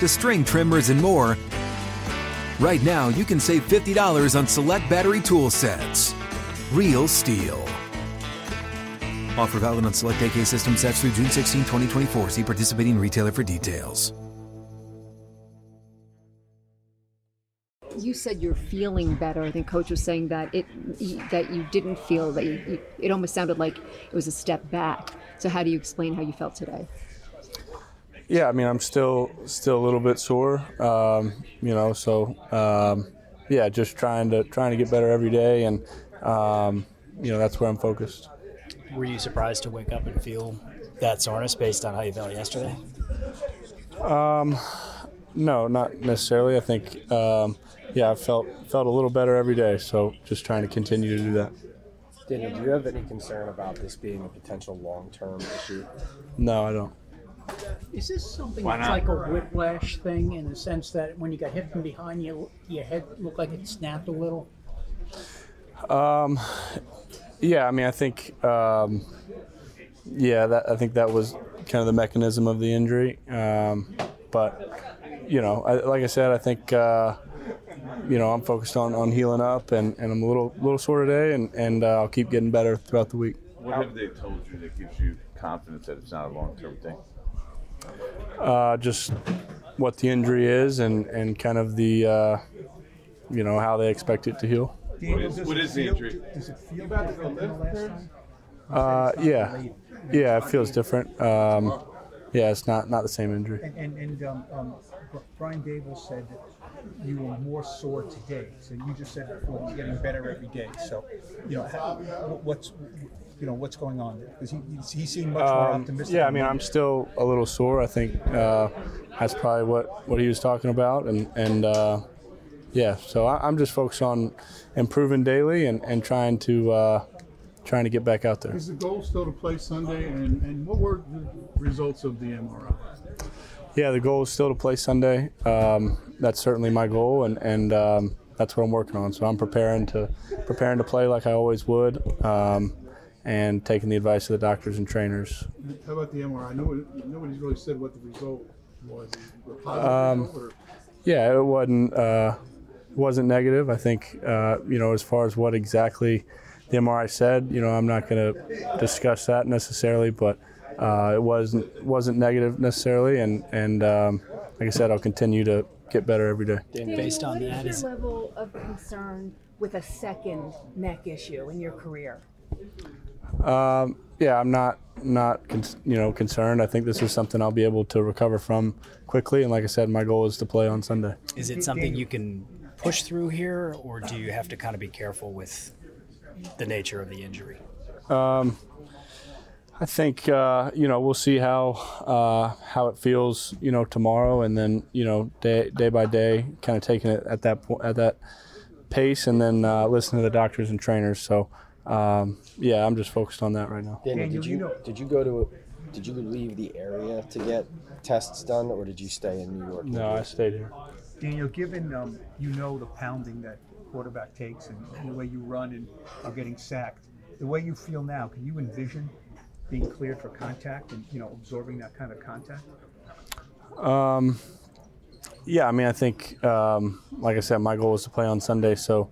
to string trimmers and more, right now you can save $50 on select battery tool sets. Real STIHL. Offer valid on select AK system sets through June 16, 2024. See participating retailer for details. You said you're feeling better. I think coach was saying that it that you didn't feel that you, it almost sounded like it was a step back. So how do you explain how you felt today? Yeah, I mean, I'm still still a little bit sore, um, you know. So um, yeah, just trying to trying to get better every day, and um, you know that's where I'm focused. Were you surprised to wake up and feel that soreness based on how you felt yesterday? Um, no, not necessarily. I think um, yeah, I felt felt a little better every day. So just trying to continue to do that. Daniel, do you have any concern about this being a potential long-term issue? No, I don't. Is this something that's like a whiplash thing in the sense that when you got hit from behind, you, your head looked like it snapped a little? Um, yeah, I mean, I think, um, yeah, that I think that was kind of the mechanism of the injury. Um, but you know, I, like I said, I think uh, you know I'm focused on, on healing up, and, and I'm a little little sore today, and and uh, I'll keep getting better throughout the week. What have they told you that gives you confidence that it's not a long term thing? Uh, just what the injury is, and and kind of the uh, you know how they expect it to heal. What is, what is the injury? Does it feel better than the last time? Uh, yeah, yeah, it feels different. Um, yeah, it's not not the same injury. And, and, and um, um, Brian Daboll said that you were more sore today. So you just said before you're getting better every day. So, you know, how, what's you know what's going on there? Because he, he seemed much more Um, optimistic. yeah, I mean, I'm did. still a little sore. I think uh, that's probably what, what he was talking about, and and uh, yeah, so I, I'm just focused on improving daily and, and trying to uh, trying to get back out there. Is the goal still to play Sunday? And, and what were the results of the MRI? Yeah, the goal is still to play Sunday. Um, that's certainly my goal, and and um, that's what I'm working on. So I'm preparing to preparing to play like I always would, um, and taking the advice of the doctors and trainers. How about the MRI? Nobody, nobody's really said what the result was. Um, result Yeah, it wasn't uh, it wasn't negative. I think uh, you know as far as what exactly the MRI said, you know, I'm not going to discuss that necessarily, but uh, it wasn't wasn't negative necessarily, and and um, like I said, I'll continue to get better every day. Based on what that, is is your level of concern with a second neck issue in your career? Um, yeah, I'm not not you know concerned. I think this is something I'll be able to recover from quickly, and like I said, my goal is to play on Sunday. is it something you can push through here, or do you have to kind of be careful with the nature of the injury? Um, I think uh, you know we'll see how uh, how it feels you know tomorrow, and then you know day day by day, kind of taking it at that point at that pace, and then uh, listen to the doctors and trainers. So um, yeah, I'm just focused on that right now. Daniel, Daniel, did you you did you go to did you leave the area to get tests done, or did you stay in New York? No, I stayed here. Daniel, given um, you know the pounding that quarterback takes and the way you run and are getting sacked, the way you feel now, can you envision being cleared for contact and you know absorbing that kind of contact? Um, yeah, I mean, I think, um, like I said, my goal is to play on Sunday, so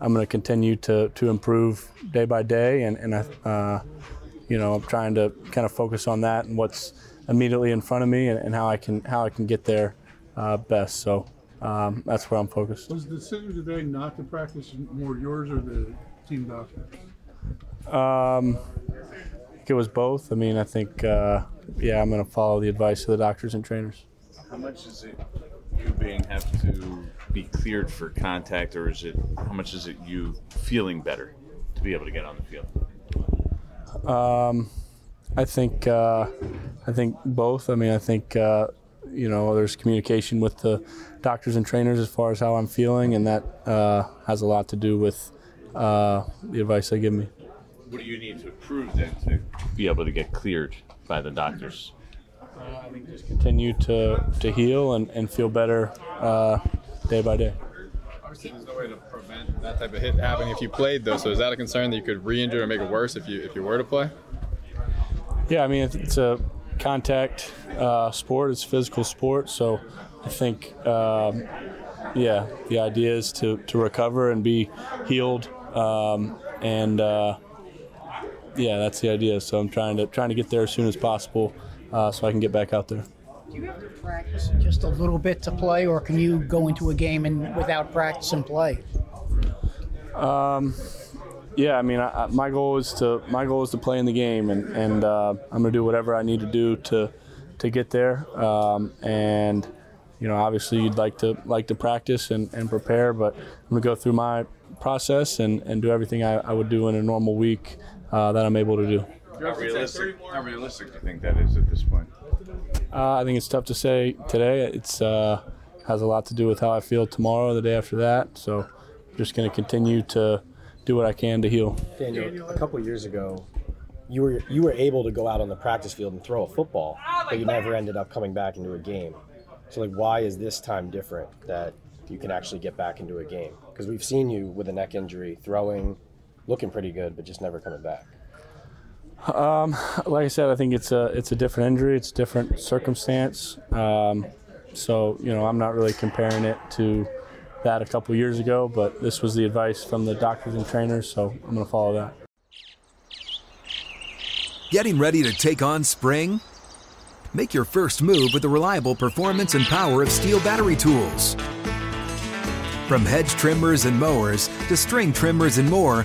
I'm going to continue to to improve day by day, and and I, uh, you know, I'm trying to kind of focus on that and what's immediately in front of me, and, and how I can how I can get there uh, best. So um, that's where I'm focused. Was the decision today not to practice more yours or the team doctor? Um, I think it was both. I mean, I think, uh, yeah, I'm going to follow the advice of the doctors and trainers. How much is it you being have to be cleared for contact, or is it how much is it you feeling better to be able to get on the field? Um, I think uh, I think both. I mean, I think uh, you know there's communication with the doctors and trainers as far as how I'm feeling, and that uh, has a lot to do with uh, the advice they give me. What do you need to prove then to be able to get cleared by the doctors? just Continue to, to heal and, and feel better uh, day by day. Obviously, there's no way to prevent that type of hit happening if you played, though. So is that a concern that you could re-injure or make it worse if you if you were to play? Yeah, I mean it's, it's a contact uh, sport. It's a physical sport, so I think um, yeah, the idea is to, to recover and be healed, um, and uh, yeah, that's the idea. So I'm trying to trying to get there as soon as possible, uh, so I can get back out there. Do you have to practice just a little bit to play, or can you go into a game and without practice and play? Um, yeah, I mean, I, I, my goal is to my goal is to play in the game, and and uh, I'm gonna do whatever I need to do to to get there. Um, and you know, obviously, you'd like to like to practice and, and prepare, but I'm gonna go through my process and, and do everything I, I would do in a normal week uh, that I'm able to do. How realistic, how realistic do you think that is at this point? Uh, I think it's tough to say today. It's uh, has a lot to do with how I feel tomorrow, the day after that. So, just going to continue to do what I can to heal. Daniel, a couple years ago, you were you were able to go out on the practice field and throw a football, but you never ended up coming back into a game. So, like, why is this time different that you can actually get back into a game? Because we've seen you with a neck injury, throwing, looking pretty good, but just never coming back. Um, like I said, I think it's a it's a different injury. It's a different circumstance. Um, so you know, I'm not really comparing it to that a couple years ago, but this was the advice from the doctors and trainers, so I'm going to follow that. Getting ready to take on spring? Make your first move with the reliable performance and power of STIHL battery tools. From hedge trimmers and mowers to string trimmers and more.